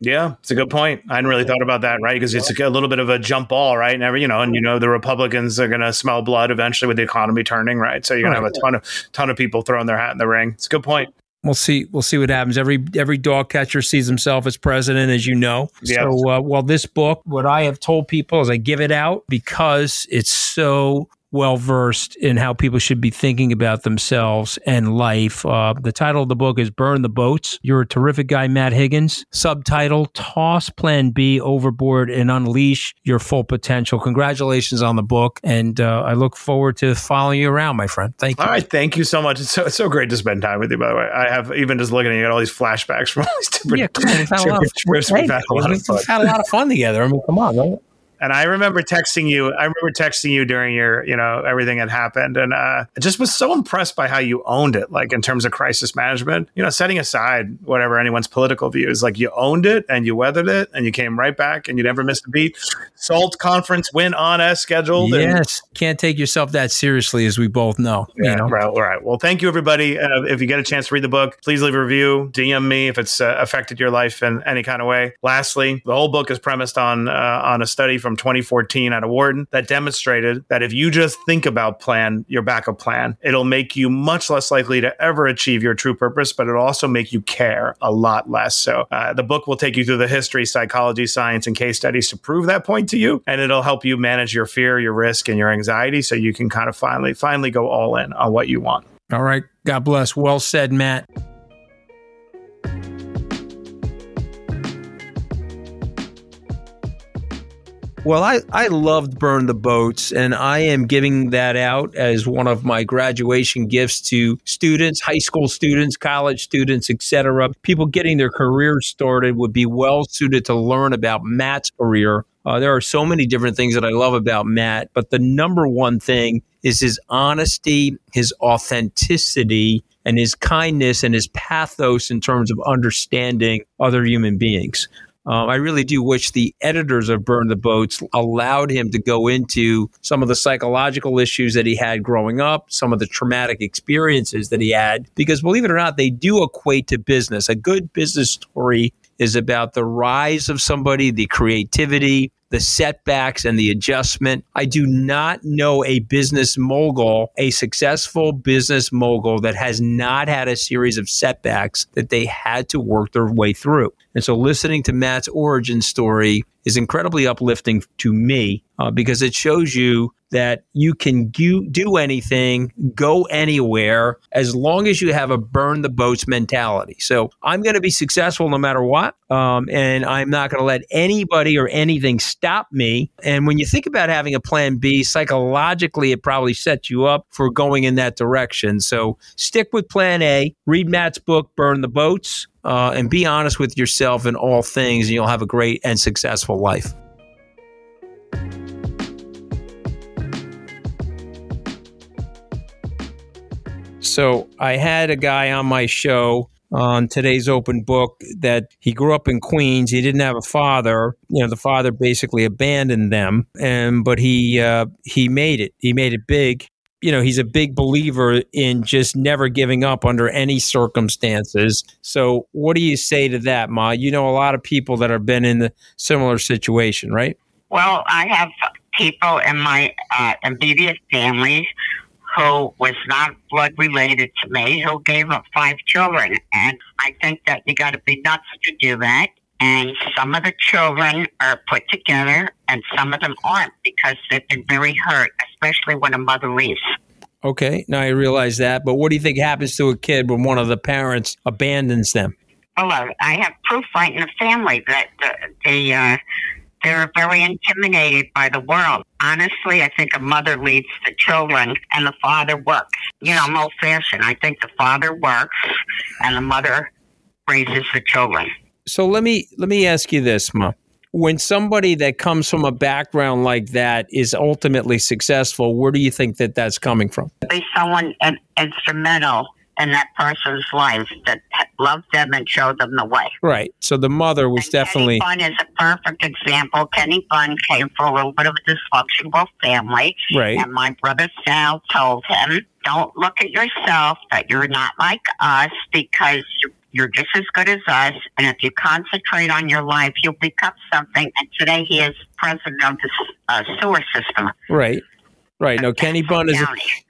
Yeah, it's a good point. I hadn't really thought about that, right? Because it's a little bit of a jump ball, right? Never, you know, and you know the Republicans are going to smell blood eventually with the economy turning, right? So you're going to have a ton of ton of people throwing their hat in the ring. It's a good point.
We'll see. We'll see what happens. Every every dog catcher sees himself as president, as you know.
Yeah.
So, uh, well, this book, what I have told people is, I give it out because it's so well versed in how people should be thinking about themselves and life. Uh, the title of the book is "Burn the Boats." You're a terrific guy, Matt Higgins. Subtitle: Toss Plan B overboard and unleash your full potential. Congratulations on the book, and uh, I look forward to following you around, my friend. Thank you.
All right, thank you so much. It's so, it's so great to spend time with you. By the way, I have even just looking at you, got all these flashbacks from all these different.
Yeah, on. We've had a lot of,
trips. We've had a lot of
we've
fun.
had a lot of fun together. I mean, come on. Right?
And I remember texting you. I remember texting you during your, you know, everything had happened, and uh, I just was so impressed by how you owned it. Like in terms of crisis management, you know, setting aside whatever anyone's political views, like you owned it and you weathered it, and you came right back, and you never missed a beat. Salt conference win on as scheduled.
Yes, and, can't take yourself that seriously, as we both know.
Yeah,
you know?
right. Right. Well, thank you, everybody. Uh, if you get a chance to read the book, please leave a review. DM me if it's uh, affected your life in any kind of way. Lastly, the whole book is premised on uh, on a study from 2014 out of Wharton that demonstrated that if you just think about plan your backup plan, it'll make you much less likely to ever achieve your true purpose, but it'll also make you care a lot less. So uh, the book will take you through the history, psychology, science, and case studies to prove that point to you, and it'll help you manage your fear, your risk, and your anxiety, so you can kind of finally finally go all in on what you want.
All right. God bless. Well said, Matt. Well, I, I loved Burn the Boats, and I am giving that out as one of my graduation gifts to students, high school students, college students, etc. People getting their careers started would be well suited to learn about Matt's career. Uh, there are so many different things that I love about Matt, but the number one thing is his honesty, his authenticity, and his kindness and his pathos in terms of understanding other human beings. Um, I really do wish the editors of Burn the Boats allowed him to go into some of the psychological issues that he had growing up, some of the traumatic experiences that he had, because believe it or not, they do equate to business. A good business story is about the rise of somebody, the creativity, the setbacks and the adjustment. I do not know a business mogul, a successful business mogul that has not had a series of setbacks that they had to work their way through. And so listening to Matt's origin story is incredibly uplifting to me uh, because it shows you that you can do anything, go anywhere, as long as you have a burn the boats mentality. So I'm going to be successful no matter what. Um, and I'm not going to let anybody or anything stop me. And when you think about having a plan B, psychologically, it probably sets you up for going in that direction. So stick with plan A, read Matt's book, Burn the Boats uh, and be honest with yourself in all things, and you'll have a great and successful life. So, I had a guy on my show on today's open book that he grew up in Queens. He didn't have a father. You know, the father basically abandoned them, and but he uh, he made it. He made it big you know, he's a big believer in just never giving up under any circumstances. So, what do you say to that, Ma? You know, a lot of people that have been in the similar situation, right?
Well, I have people in my uh, immediate family who was not blood related to me who gave up five children. And I think that you got to be nuts to do that. And some of the children are put together and some of them aren't because they've been very hurt, especially when a mother leaves.
Okay, now I realize that. But what do you think happens to a kid when one of the parents abandons them?
Well, I have proof right in the family that they, uh, they're very intimidated by the world. Honestly, I think a mother leads the children and the father works. You know, I'm old fashioned. I think the father works and the mother raises the children.
So let me let me ask you this, Ma. When somebody that comes from a background like that is ultimately successful, where do you think that that's coming from?
Be someone instrumental in that person's life that loved them and showed them the way.
Right. So the mother was
and
definitely.
Kenny Bunn is a perfect example. Kenny Bunn came from a little bit of a dysfunctional family.
Right.
And my brother Sal told him, don't look at yourself that you're not like us because you're just as good as us, and if you concentrate on your life, you'll become something. And today, he is president of the uh, sewer system.
Right, right. No, Kenny Bunn is a,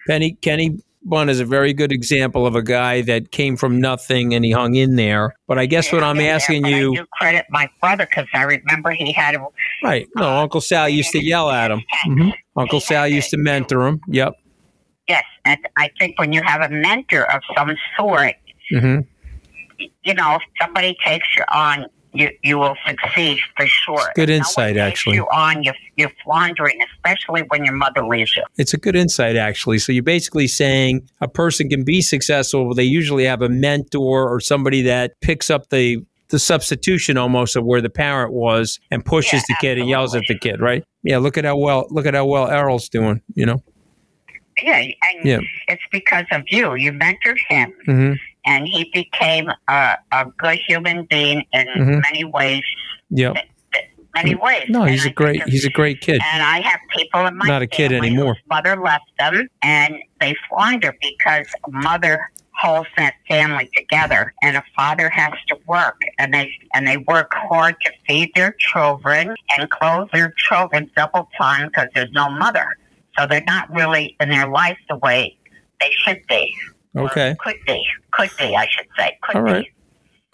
Kenny Kenny Bunn is a very good example of a guy that came from nothing and he hung in there. But I guess what I'm asking
there,
you,
I do credit my brother because I remember he had a
right. No, uh, Uncle Sal used to yell at him. Mm-hmm. Uncle Sal used to mentor him. Yep.
Yes, and I think when you have a mentor of some sort.
Mm-hmm
you know, if somebody takes you on, you, you will succeed for sure.
Good insight,
no
actually.
You on, you're, you're floundering, especially when your mother leaves you.
It's a good insight, actually. So you're basically saying a person can be successful. They usually have a mentor or somebody that picks up the the substitution almost of where the parent was and pushes
Yeah,
the kid and yells at the kid, right? Yeah, look at how well look at how well Errol's doing, you know.
Yeah, and
Yeah.
it's because of you. You mentored him,
hmm
and he became a, a good human being in
Mhm.
many ways.
Yep.
Many ways.
No,
And
he's
I
a great he's a great kid.
And I have people in my
Not a kid anymore.
Mother left them, and they flounder because mother holds that family together, and a father has to work, and they and they work hard to feed their children and clothe their children double time because there's no mother, so they're not really in their life the way they should be. Or
Okay.
could be, could be, I should say, could
All right.
be.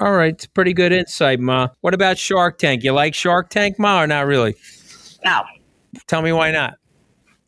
All right. It's pretty good insight, Ma. What about Shark Tank? You like Shark Tank, Ma, or not really?
No,
Tell me why not.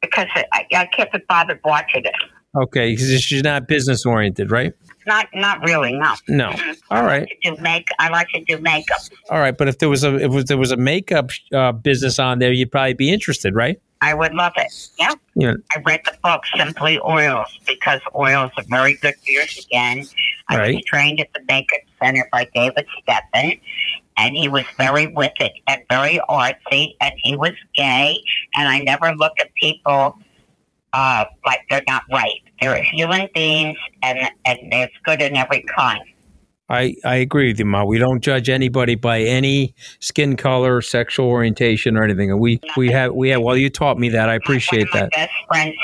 because I, I can't be bothered watching it.
Okay, because she's not business oriented, right?
Not, not really. No.
No. All right.
to do make. I like to do makeup.
All right, but if there was a if there was a makeup uh, business on there, you'd probably be interested, right?
I would love it. Yeah.
Yeah.
I read the book Simply Oils because oils are very good for your skin. I
Right.
was trained at the Makeup Center by David Steppen, and he was very with it and very artsy, and he was gay. And I never look at people uh, like they're not right. They're human beings, and and there's good in every kind.
I, I agree with you, Ma. We don't judge anybody by any skin color, sexual orientation, or anything. And we we have we have. Well, you taught me that. I appreciate
One of
that.
my best friends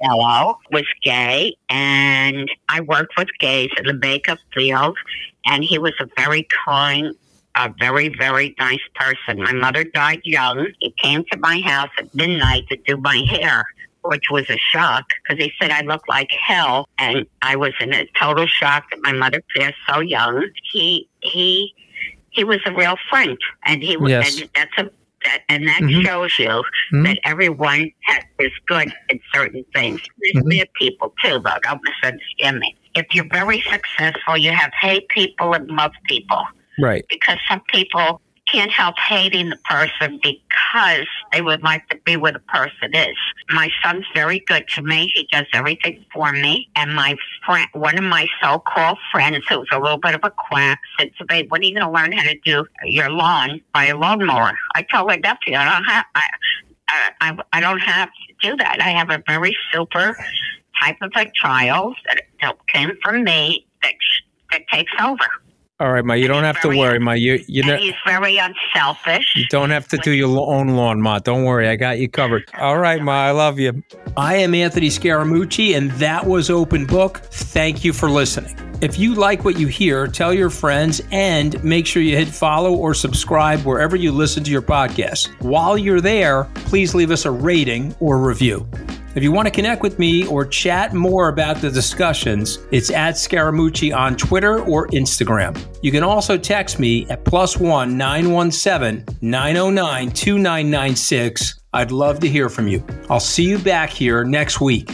fellow was gay, and I worked with gays in the makeup field, and he was a very kind, a very, very nice person. My mother died young. He came to my house at midnight to do my hair. Which was a shock because he said I looked like hell, and I was in a total shock that my mother passed so young. He he he was a real friend, and he was,
Yes.
and that's a that, and that
Mhm.
shows you
Mhm.
that everyone has, is good in certain things. There's
Mhm.
bad people too, though. Don't misunderstand me. If you're very successful, you have hate people and love people
Right.
because some people can't help hating the person because they would like to be where the person is. My son's very good to me. He does everything for me. And my friend, one of my so-called friends, who's a little bit of a quack, said to me, "When are you going to learn how to do your lawn by a lawnmower?" I told my nephew, "I don't have, I, I, I, I don't have to do that. I have a very super type of a child that, that came from me that that takes over."
All right, Ma. You don't have to
Very-
worry, Ma. You you know.
he's very unselfish.
You don't have to do your own lawn, Ma. Don't worry, I got you covered. All right, Ma. I love you. I am Anthony Scaramucci, and that was Open Book. Thank you for listening. If you like what you hear, tell your friends and make sure you hit follow or subscribe wherever you listen to your podcast. While you're there, please leave us a rating or review. If you want to connect with me or chat more about the discussions, it's at Scaramucci on Twitter or Instagram. You can also text me at plus one 917 909 2996. I'd love to hear from you. I'll see you back here next week.